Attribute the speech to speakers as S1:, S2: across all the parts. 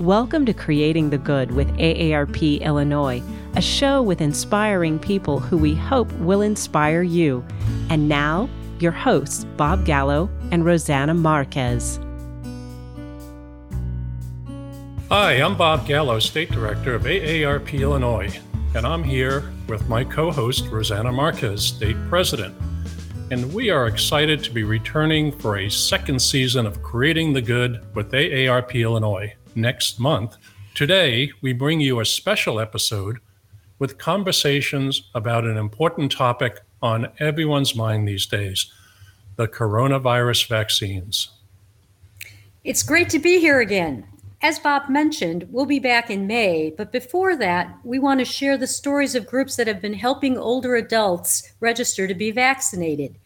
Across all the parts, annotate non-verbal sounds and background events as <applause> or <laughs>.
S1: Welcome to Creating the Good with AARP Illinois, a show with inspiring people who we hope will inspire you. And now, your hosts, Bob Gallo and Rosanna Marquez.
S2: Hi, I'm Bob Gallo, State Director of AARP Illinois, and I'm here with my co host, Rosanna Marquez, State President. And we are excited to be returning for a second season of Creating the Good with AARP Illinois next month. Today, we bring you a special episode with conversations about an important topic on everyone's mind these days the coronavirus vaccines.
S3: It's great to be here again. As Bob mentioned, we'll be back in May, but before that, we want to share the stories of groups that have been helping older adults register to be vaccinated.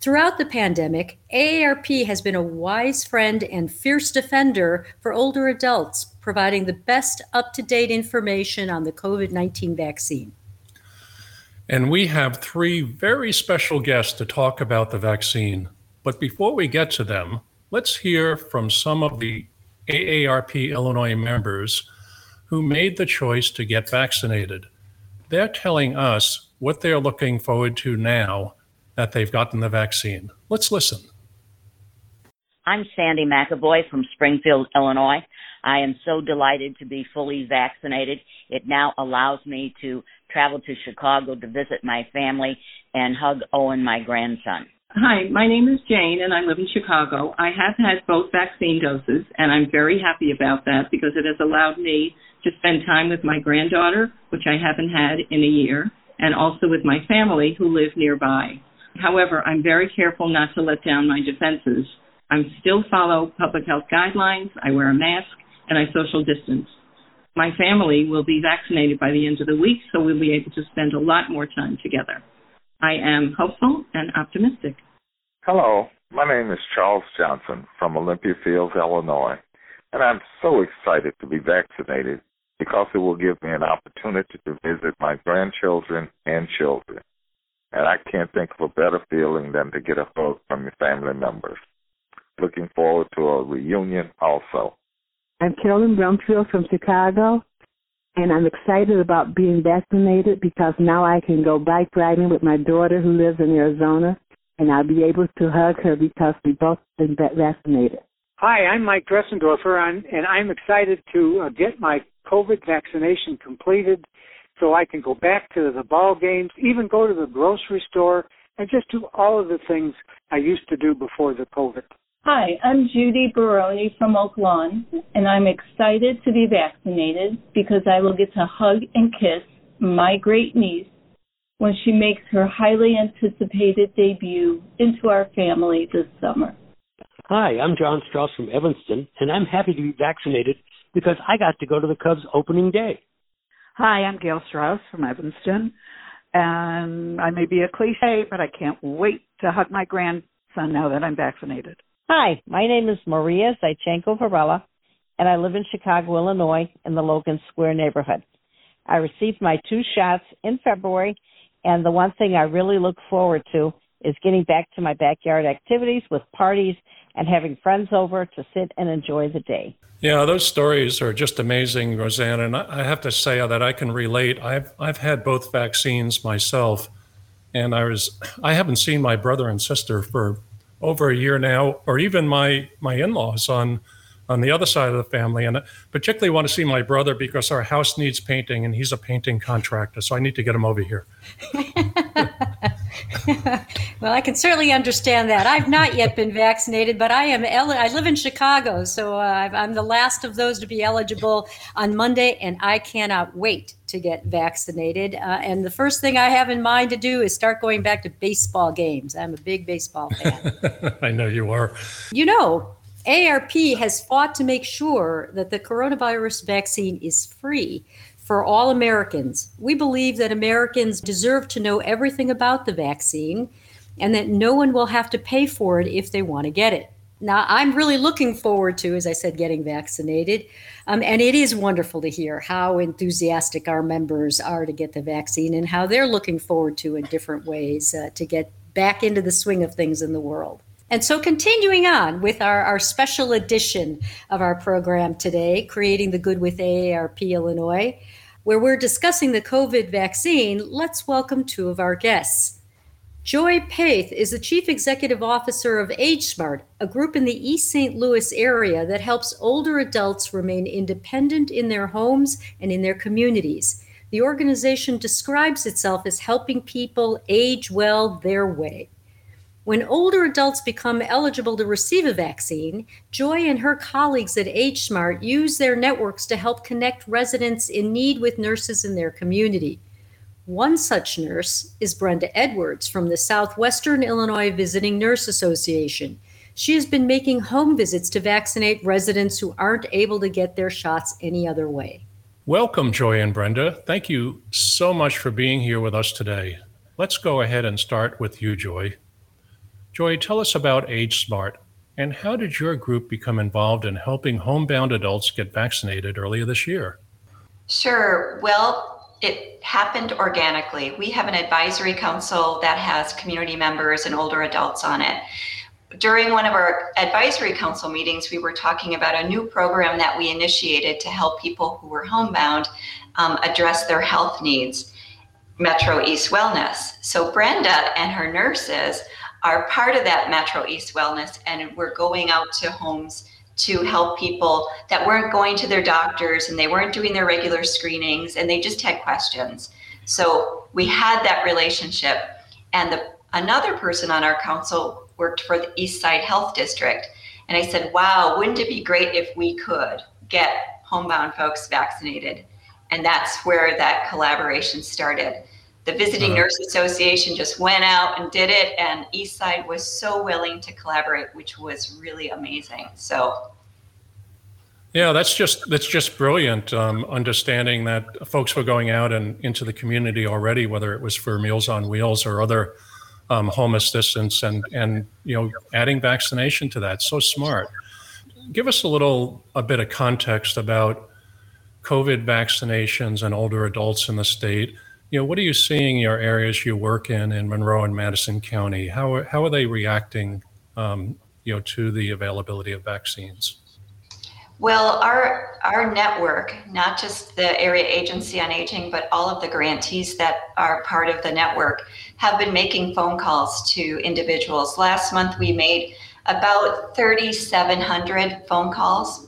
S3: Throughout the pandemic, AARP has been a wise friend and fierce defender for older adults, providing the best up to date information on the COVID 19 vaccine.
S2: And we have three very special guests to talk about the vaccine. But before we get to them, let's hear from some of the AARP Illinois members who made the choice to get vaccinated. They're telling us what they're looking forward to now that they've gotten the vaccine. Let's listen.
S4: I'm Sandy McAvoy from Springfield, Illinois. I am so delighted to be fully vaccinated. It now allows me to travel to Chicago to visit my family and hug Owen, my grandson.
S5: Hi, my name is Jane and I live in Chicago. I have had both vaccine doses and I'm very happy about that because it has allowed me to spend time with my granddaughter, which I haven't had in a year, and also with my family who live nearby. However, I'm very careful not to let down my defenses. I still follow public health guidelines, I wear a mask, and I social distance. My family will be vaccinated by the end of the week, so we'll be able to spend a lot more time together. I am hopeful and optimistic.
S6: Hello, my name is Charles Johnson from Olympia Fields, Illinois, and I'm so excited to be vaccinated because it will give me an opportunity to visit my grandchildren and children. And I can't think of a better feeling than to get a hug from your family members. Looking forward to a reunion also.
S7: I'm Carolyn Brumfield from Chicago, and I'm excited about being vaccinated because now I can go bike riding with my daughter who lives in Arizona, and I'll be able to hug her because we both been vaccinated.
S8: Hi, I'm Mike Dressendorfer, and I'm excited to uh, get my COVID vaccination completed so I can go back to the ball games, even go to the grocery store, and just do all of the things I used to do before the COVID.
S9: Hi, I'm Judy Baroni from Oak Lawn, and I'm excited to be vaccinated because I will get to hug and kiss my great niece when she makes her highly anticipated debut into our family this summer.
S10: Hi, I'm John Strauss from Evanston, and I'm happy to be vaccinated because I got to go to the Cubs opening day.
S11: Hi, I'm Gail Strauss from Evanston, and I may be a cliche, but I can't wait to hug my grandson now that I'm vaccinated.
S12: Hi, my name is Maria Zaichenko Varela, and I live in Chicago, Illinois, in the Logan Square neighborhood. I received my two shots in February, and the one thing I really look forward to is getting back to my backyard activities with parties and having friends over to sit and enjoy the day.
S2: Yeah, those stories are just amazing, Rosanna. And I have to say that I can relate. I've I've had both vaccines myself, and I was I haven't seen my brother and sister for over a year now, or even my my in-laws on on the other side of the family. And I particularly want to see my brother because our house needs painting, and he's a painting contractor, so I need to get him over here. <laughs> <laughs>
S3: well, I can certainly understand that. I've not yet been vaccinated, but I am. El- I live in Chicago, so uh, I'm the last of those to be eligible on Monday, and I cannot wait to get vaccinated. Uh, and the first thing I have in mind to do is start going back to baseball games. I'm a big baseball fan. <laughs>
S2: I know you are.
S3: You know, AARP has fought to make sure that the coronavirus vaccine is free for all Americans. We believe that Americans deserve to know everything about the vaccine and that no one will have to pay for it if they want to get it. Now, I'm really looking forward to, as I said, getting vaccinated. Um, and it is wonderful to hear how enthusiastic our members are to get the vaccine and how they're looking forward to in different ways uh, to get back into the swing of things in the world. And so, continuing on with our, our special edition of our program today, Creating the Good with AARP Illinois, where we're discussing the COVID vaccine, let's welcome two of our guests. Joy Paeth is the Chief Executive Officer of AgeSmart, a group in the East St. Louis area that helps older adults remain independent in their homes and in their communities. The organization describes itself as helping people age well their way. When older adults become eligible to receive a vaccine, Joy and her colleagues at AgeSmart use their networks to help connect residents in need with nurses in their community. One such nurse is Brenda Edwards from the Southwestern Illinois Visiting Nurse Association. She has been making home visits to vaccinate residents who aren't able to get their shots any other way.
S2: Welcome, Joy and Brenda. Thank you so much for being here with us today. Let's go ahead and start with you, Joy. Joy, tell us about Age Smart and how did your group become involved in helping homebound adults get vaccinated earlier this year?
S13: Sure. Well, it happened organically. We have an advisory council that has community members and older adults on it. During one of our advisory council meetings, we were talking about a new program that we initiated to help people who were homebound um, address their health needs Metro East Wellness. So, Brenda and her nurses are part of that Metro East Wellness, and we're going out to homes to help people that weren't going to their doctors and they weren't doing their regular screenings and they just had questions. So we had that relationship. And the, another person on our council worked for the East Side Health District. And I said, wow, wouldn't it be great if we could get homebound folks vaccinated? And that's where that collaboration started the Visiting uh-huh. Nurse Association just went out and did it, and Eastside was so willing to collaborate, which was really amazing. So.
S2: Yeah, that's just that's just brilliant. Um, understanding that folks were going out and into the community already, whether it was for Meals on Wheels or other um, home assistance, and and you know adding vaccination to that. So smart. Give us a little a bit of context about COVID vaccinations and older adults in the state you know, what are you seeing in your areas you work in in Monroe and Madison County? How are, how are they reacting, um, you know, to the availability of vaccines?
S13: Well, our our network, not just the area agency on aging, but all of the grantees that are part of the network, have been making phone calls to individuals. Last month, we made about 3,700 phone calls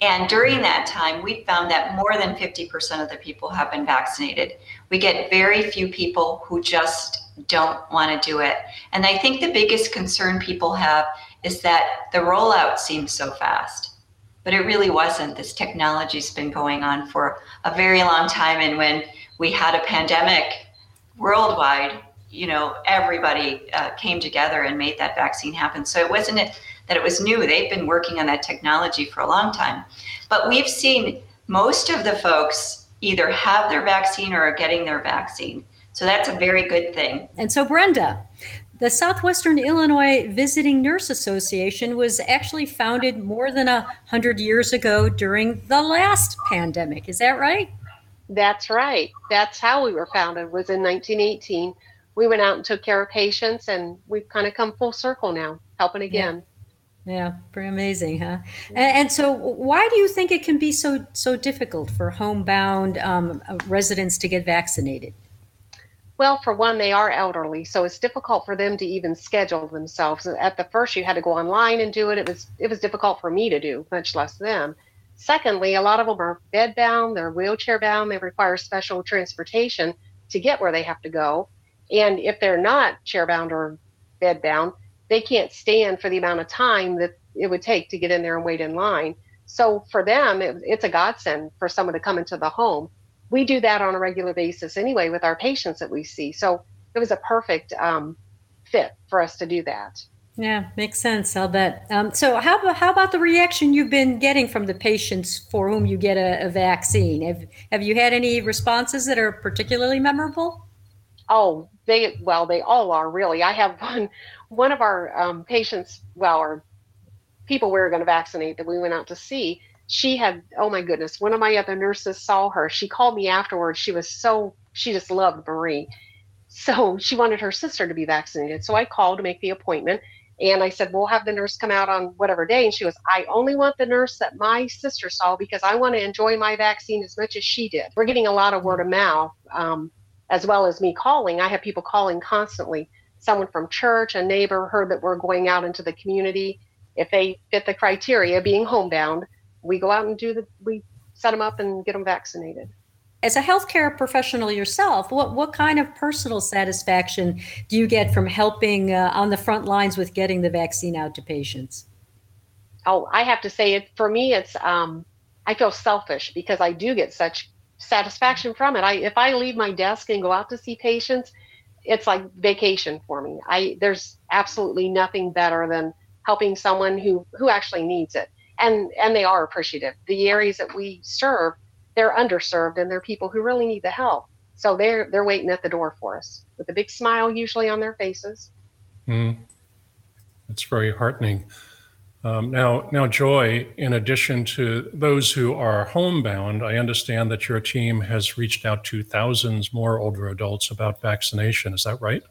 S13: and during that time, we found that more than 50% of the people have been vaccinated. We get very few people who just don't want to do it. And I think the biggest concern people have is that the rollout seems so fast. But it really wasn't. This technology's been going on for a very long time. And when we had a pandemic worldwide, you know, everybody uh, came together and made that vaccine happen. So it wasn't that it was new. They've been working on that technology for a long time. But we've seen most of the folks either have their vaccine or are getting their vaccine. So that's a very good thing.
S3: And so, Brenda, the Southwestern Illinois Visiting Nurse Association was actually founded more than a hundred years ago during the last pandemic. Is that right?
S14: That's right. That's how we were founded. Was in 1918. We went out and took care of patients, and we've kind of come full circle now, helping again.
S3: Yeah. Yeah, pretty amazing, huh? And, and, so, why do you think it can be so so difficult for homebound um, residents to get vaccinated?
S14: Well, for one, they are elderly, so it's difficult for them to even schedule themselves. At the first, you had to go online and do it. It was it was difficult for me to do, much less them. Secondly, a lot of them are bedbound, they're wheelchair bound, they require special transportation to get where they have to go. And if they're not chairbound or bedbound, they can't stand for the amount of time that it would take to get in there and wait in line. So for them, it, it's a godsend for someone to come into the home. We do that on a regular basis anyway with our patients that we see. So it was a perfect um, fit for us to do that.
S3: Yeah, makes sense. I'll bet. Um, so, how about, how about the reaction you've been getting from the patients for whom you get a, a vaccine? Have Have you had any responses that are particularly memorable?
S14: Oh, they well, they all are really. I have <laughs> one one of our um, patients, well, or people we were going to vaccinate that we went out to see. She had, oh my goodness, one of my other nurses saw her. She called me afterwards. She was so, she just loved Marie. So she wanted her sister to be vaccinated. So I called to make the appointment. And I said, We'll have the nurse come out on whatever day. And she goes, I only want the nurse that my sister saw because I want to enjoy my vaccine as much as she did. We're getting a lot of word of mouth, um, as well as me calling. I have people calling constantly. Someone from church, a neighbor heard that we're going out into the community. If they fit the criteria, being homebound, we go out and do the, we set them up and get them vaccinated
S3: as a healthcare professional yourself, what, what kind of personal satisfaction do you get from helping uh, on the front lines with getting the vaccine out to patients?
S14: Oh, I have to say it for me. It's um, I feel selfish because I do get such satisfaction from it. I if I leave my desk and go out to see patients, it's like vacation for me. I there's absolutely nothing better than helping someone who who actually needs it, and and they are appreciative. The areas that we serve they're underserved and they're people who really need the help. So they're they're waiting at the door for us with a big smile usually on their faces.
S2: Mm. That's very heartening. Um, now, now, Joy. In addition to those who are homebound, I understand that your team has reached out to thousands more older adults about vaccination. Is that right?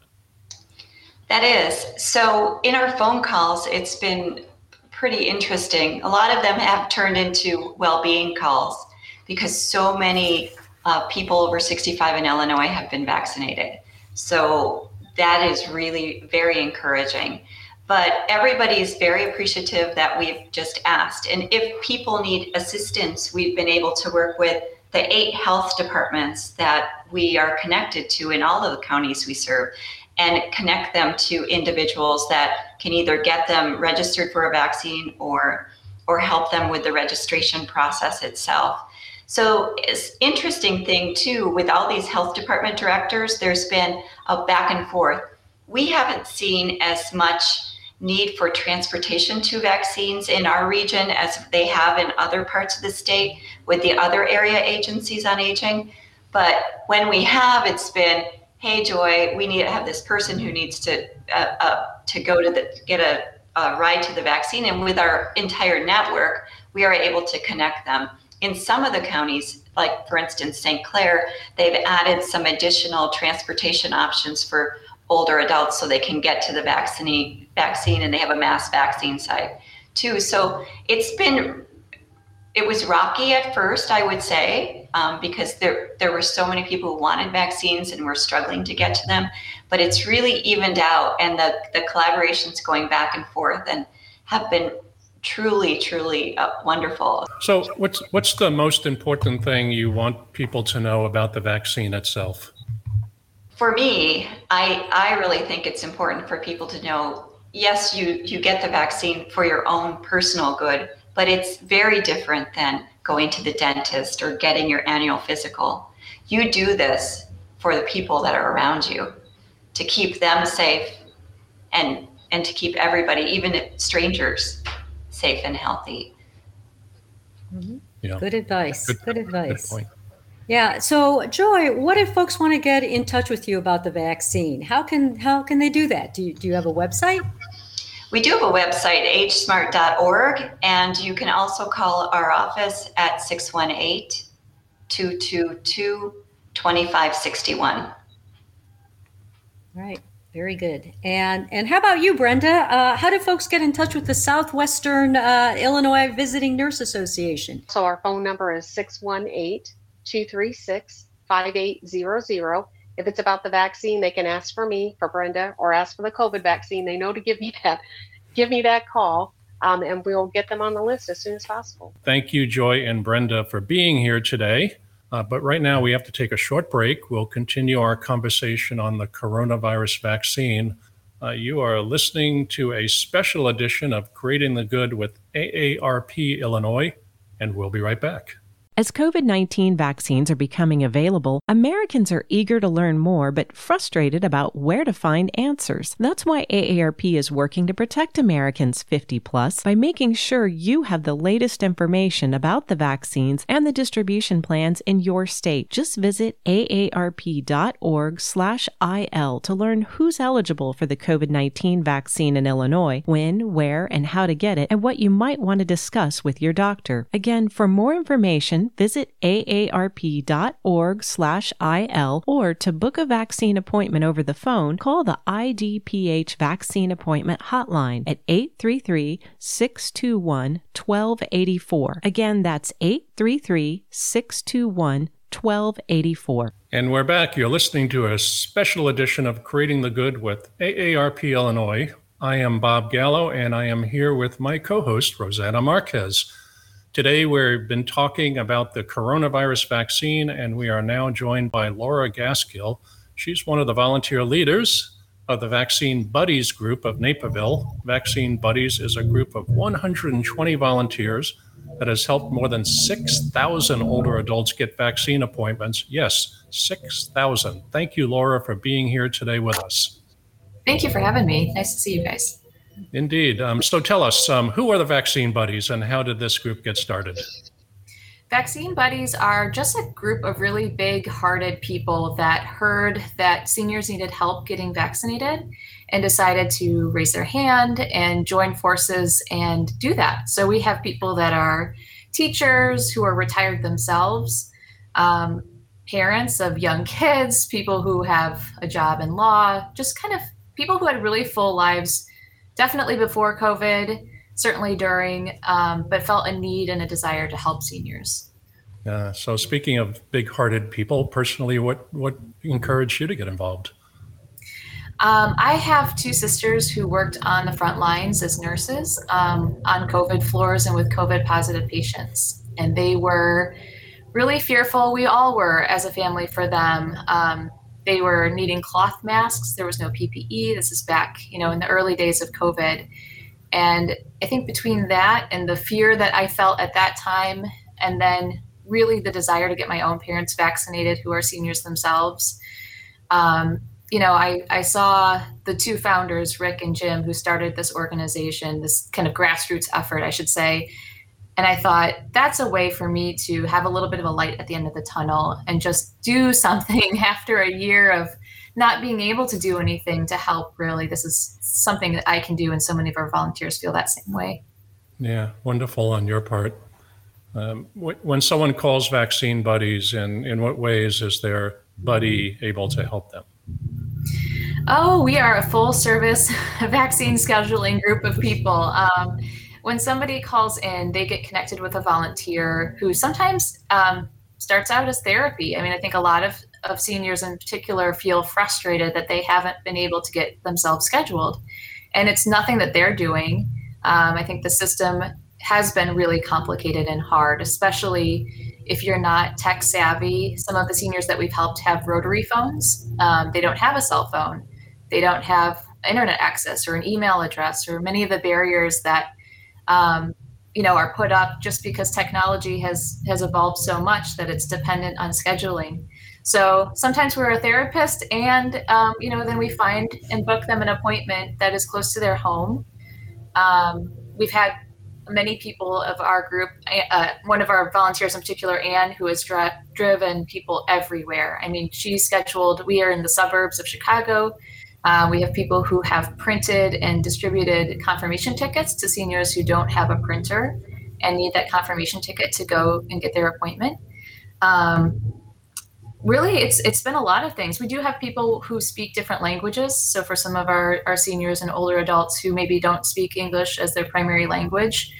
S13: That is. So, in our phone calls, it's been pretty interesting. A lot of them have turned into well-being calls because so many uh, people over 65 in Illinois have been vaccinated. So that is really very encouraging. But everybody is very appreciative that we've just asked. And if people need assistance, we've been able to work with the eight health departments that we are connected to in all of the counties we serve and connect them to individuals that can either get them registered for a vaccine or or help them with the registration process itself. So it's interesting thing too with all these health department directors, there's been a back and forth. We haven't seen as much need for transportation to vaccines in our region as they have in other parts of the state with the other area agencies on aging. But when we have, it's been, hey, Joy, we need to have this person who needs to uh, uh, to go to the get a, a ride to the vaccine, and with our entire network, we are able to connect them in some of the counties, like for instance, St. Clair, they've added some additional transportation options for older adults so they can get to the vaccine vaccine and they have a mass vaccine site too. So it's been it was rocky at first, I would say, um, because there there were so many people who wanted vaccines and were struggling to get to them. But it's really evened out, and the the collaborations going back and forth and have been truly, truly uh, wonderful.
S2: So, what's what's the most important thing you want people to know about the vaccine itself?
S13: For me, I I really think it's important for people to know. Yes, you you get the vaccine for your own personal good, but it's very different than going to the dentist or getting your annual physical. You do this for the people that are around you to keep them safe and and to keep everybody, even strangers, safe and healthy.
S3: Mm-hmm. Yeah. Good advice. Good, Good advice. Good yeah. So, Joy, what if folks want to get in touch with you about the vaccine? How can how can they do that? Do you, do you have a website?
S13: We do have a website, agesmart.org, and you can also call our office at 618 222 2561.
S3: Right. Very good. And and how about you, Brenda? Uh, how do folks get in touch with the Southwestern uh, Illinois Visiting Nurse Association?
S14: So our phone number is 618-236-5800. If it's about the vaccine, they can ask for me, for Brenda, or ask for the COVID vaccine. They know to give me <laughs> that, give me that call. Um, and we'll get them on the list as soon as possible.
S2: Thank you, Joy and Brenda, for being here today. Uh, but right now, we have to take a short break. We'll continue our conversation on the coronavirus vaccine. Uh, you are listening to a special edition of Creating the Good with AARP Illinois, and we'll be right back.
S1: As COVID 19 vaccines are becoming available, Americans are eager to learn more but frustrated about where to find answers. That's why AARP is working to protect Americans 50 plus by making sure you have the latest information about the vaccines and the distribution plans in your state. Just visit aarp.org/il to learn who's eligible for the COVID-19 vaccine in Illinois, when, where, and how to get it, and what you might want to discuss with your doctor. Again, for more information, visit aarp.org/il or to book a vaccine appointment over the phone, call the IDPH vaccine appointment hotline at 833-621-1284. Again, that's 833-621 1284.
S2: And we're back. You're listening to a special edition of Creating the Good with AARP Illinois. I am Bob Gallo, and I am here with my co host, Rosanna Marquez. Today, we've been talking about the coronavirus vaccine, and we are now joined by Laura Gaskill. She's one of the volunteer leaders of the Vaccine Buddies group of Naperville. Vaccine Buddies is a group of 120 volunteers that has helped more than 6,000 older adults get vaccine appointments. Yes, 6,000. Thank you, Laura, for being here today with us.
S15: Thank you for having me. Nice to see you guys.
S2: Indeed. Um, so tell us, um, who are the Vaccine Buddies and how did this group get started?
S15: Vaccine Buddies are just a group of really big hearted people that heard that seniors needed help getting vaccinated and decided to raise their hand and join forces and do that. So we have people that are teachers who are retired themselves, um, parents of young kids, people who have a job in law, just kind of people who had really full lives, definitely before COVID, certainly during, um, but felt a need and a desire to help seniors.
S2: Uh, so, speaking of big-hearted people, personally, what what encouraged you to get involved?
S15: Um, I have two sisters who worked on the front lines as nurses um, on COVID floors and with COVID positive patients. And they were really fearful. We all were as a family for them. Um, they were needing cloth masks. There was no PPE. This is back, you know, in the early days of COVID. And I think between that and the fear that I felt at that time, and then really the desire to get my own parents vaccinated who are seniors themselves, um, you know, I, I saw the two founders, Rick and Jim, who started this organization, this kind of grassroots effort, I should say. And I thought that's a way for me to have a little bit of a light at the end of the tunnel and just do <laughs> something after a year of not being able to do anything to help. Really, this is something that I can do, and so many of our volunteers feel that same way.
S2: Yeah, wonderful on your part. Um, when someone calls vaccine buddies, in, in what ways is their buddy able to help them?
S15: Oh, we are a full service <laughs> vaccine scheduling group of people. Um, when somebody calls in, they get connected with a volunteer who sometimes um, starts out as therapy. I mean, I think a lot of, of seniors in particular feel frustrated that they haven't been able to get themselves scheduled. And it's nothing that they're doing. Um, I think the system has been really complicated and hard, especially if you're not tech savvy. Some of the seniors that we've helped have rotary phones. Um, they don't have a cell phone. They don't have internet access or an email address or many of the barriers that um, you know are put up just because technology has has evolved so much that it's dependent on scheduling. So sometimes we're a therapist, and um, you know then we find and book them an appointment that is close to their home. Um, we've had many people of our group, uh, one of our volunteers in particular, Anne, who has dri- driven people everywhere. I mean, she's scheduled, we are in the suburbs of Chicago. Uh, we have people who have printed and distributed confirmation tickets to seniors who don't have a printer and need that confirmation ticket to go and get their appointment. Um, really it's it's been a lot of things we do have people who speak different languages so for some of our, our seniors and older adults who maybe don't speak english as their primary language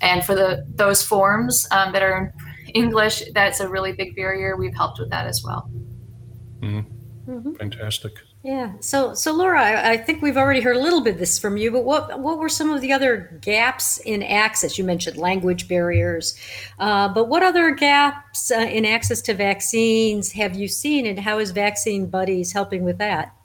S15: and for the those forms um, that are in english that's a really big barrier we've helped with that as well
S2: mm-hmm. Mm-hmm. fantastic
S3: yeah. So, so Laura, I, I, think we've already heard a little bit of this from you, but what what were some of the other gaps in access? You mentioned language barriers, uh, but what other gaps uh, in access to vaccines have you seen, and how is Vaccine Buddies helping with that?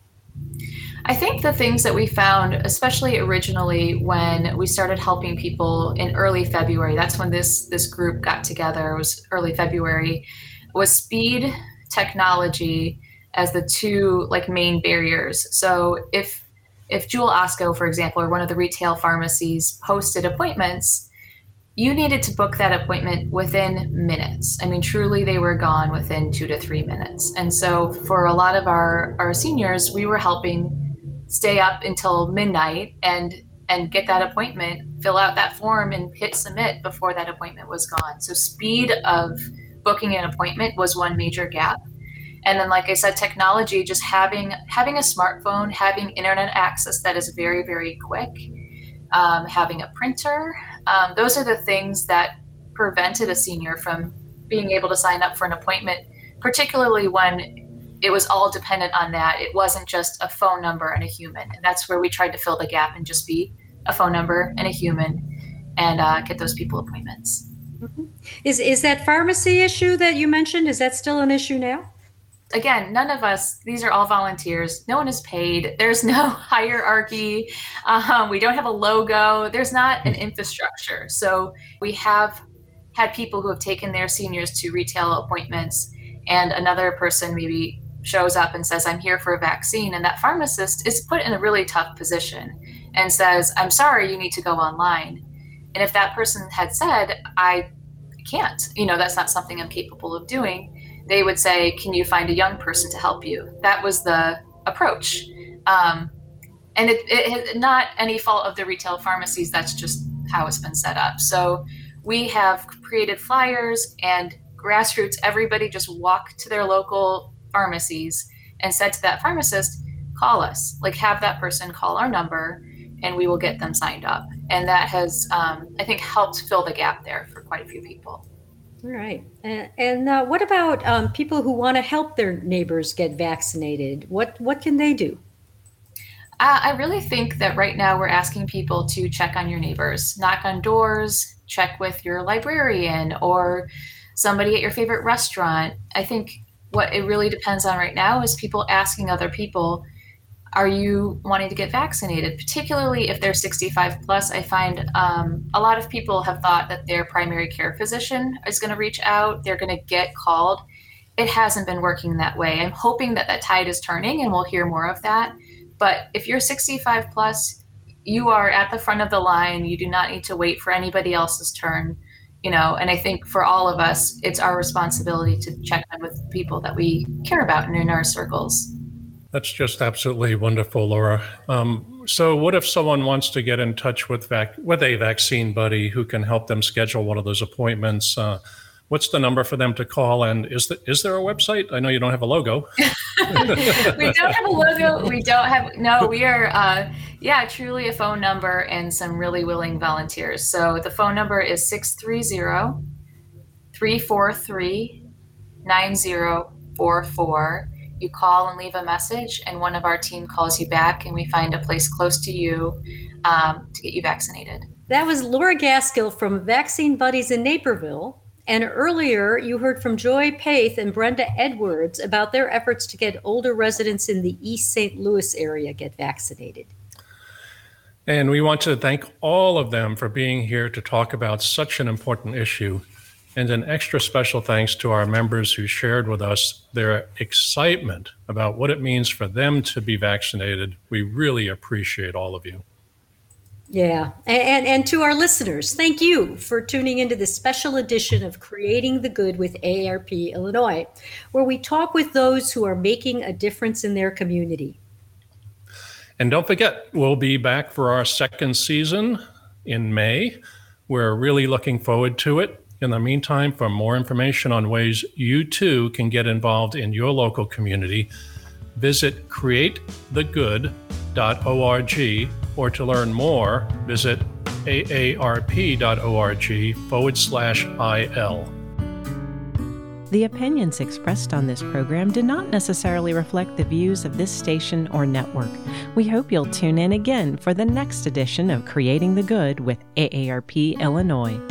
S15: I think the things that we found, especially originally when we started helping people in early February, that's when this this group got together. It was early February, was speed, technology as the two like main barriers. So if if Jewel Osco, for example, or one of the retail pharmacies posted appointments, you needed to book that appointment within minutes. I mean, truly, they were gone within two to three minutes. And so, for a lot of our, our seniors, we were helping stay up until midnight and and get that appointment, fill out that form, and hit submit before that appointment was gone. So, speed of booking an appointment was one major gap. And then, like I said, technology, just having having a smartphone, having internet access that is very, very quick, um, having a printer, um, those are the things that prevented a senior from being able to sign up for an appointment, particularly when it was all dependent on that. It wasn't just a phone number and a human. And that's where we tried to fill the gap and just be a phone number and a human and uh, get those people appointments.
S3: Mm-hmm. Is is that pharmacy issue that you mentioned? Is that still an issue now?
S15: Again, none of us. These are all volunteers. No one is paid. There's no <laughs> hierarchy. Um, we don't have a logo. There's not an infrastructure. So we have had people who have taken their seniors to retail appointments, and another person maybe shows up and says, I'm here for a vaccine. And that pharmacist is put in a really tough position and says, I'm sorry, you need to go online. And if that person had said, I can't, you know, that's not something I'm capable of doing, they would say, Can you find a young person to help you? That was the approach. Um, and it, it not any fault of the retail pharmacies, that's just how it's been set up. So we have created flyers and grassroots, everybody just walk to their local pharmacies and said to that pharmacist, call us, like have that person call our number and we will get them signed up. And that has, um, I think, helped fill the gap there for quite a few people.
S3: All right. And, and uh, what about um, people who want to help their neighbors get vaccinated? What what can they do?
S15: Uh, I really think that right now we're asking people to check on your neighbors, knock on doors, check with your librarian or somebody at your favorite restaurant. I think what it really depends on right now is people asking other people are you wanting to get vaccinated? Particularly if they're 65 plus i find um, a lot of people have thought that their primary care physician is going to reach out they're going to get called. It hasn't been working that way. I'm hoping that that tide is turning and we'll hear more of that. But if you're 65 plus you are at the front of the line. You do not need to wait for anybody else's turn you know? And i think for all of us it's our responsibility to check in with people that we care about and in our circles
S2: that's just absolutely wonderful laura. Um, so what if someone wants to get in touch with vac- with a vaccine buddy who can help them schedule one of those appointments? Uh, what's the number for them to call and is, the, is there a website? I know you don't have a logo. <laughs>
S15: We don't have a logo. We don't have no we are uh, yeah truly a phone number and some really willing volunteers. So the phone number is 630 343 9044 you call and leave a message and one of our team calls you back and we find a place close to you um, to get you vaccinated
S3: that was laura gaskill from vaccine buddies in naperville and earlier, you heard from Joy Paeth and Brenda Edwards about their efforts to get older residents in the East St. Louis area get vaccinated.
S2: And we want to thank all of them for being here to talk about such an important issue. And an extra special thanks to our members who shared with us their excitement about what it means for them to be vaccinated. We really appreciate all of you.
S3: Yeah. And, and, and to our listeners, thank you for tuning into this special edition of Creating the Good with AARP Illinois, where we talk with those who are making a difference in their community.
S2: And don't forget, we'll be back for our second season in May. We're really looking forward to it. In the meantime, for more information on ways you too can get involved in your local community, visit createthegood.org or to learn more, visit aarp.org forward slash IL.
S1: The opinions expressed on this program do not necessarily reflect the views of this station or network. We hope you'll tune in again for the next edition of Creating the Good with AARP Illinois.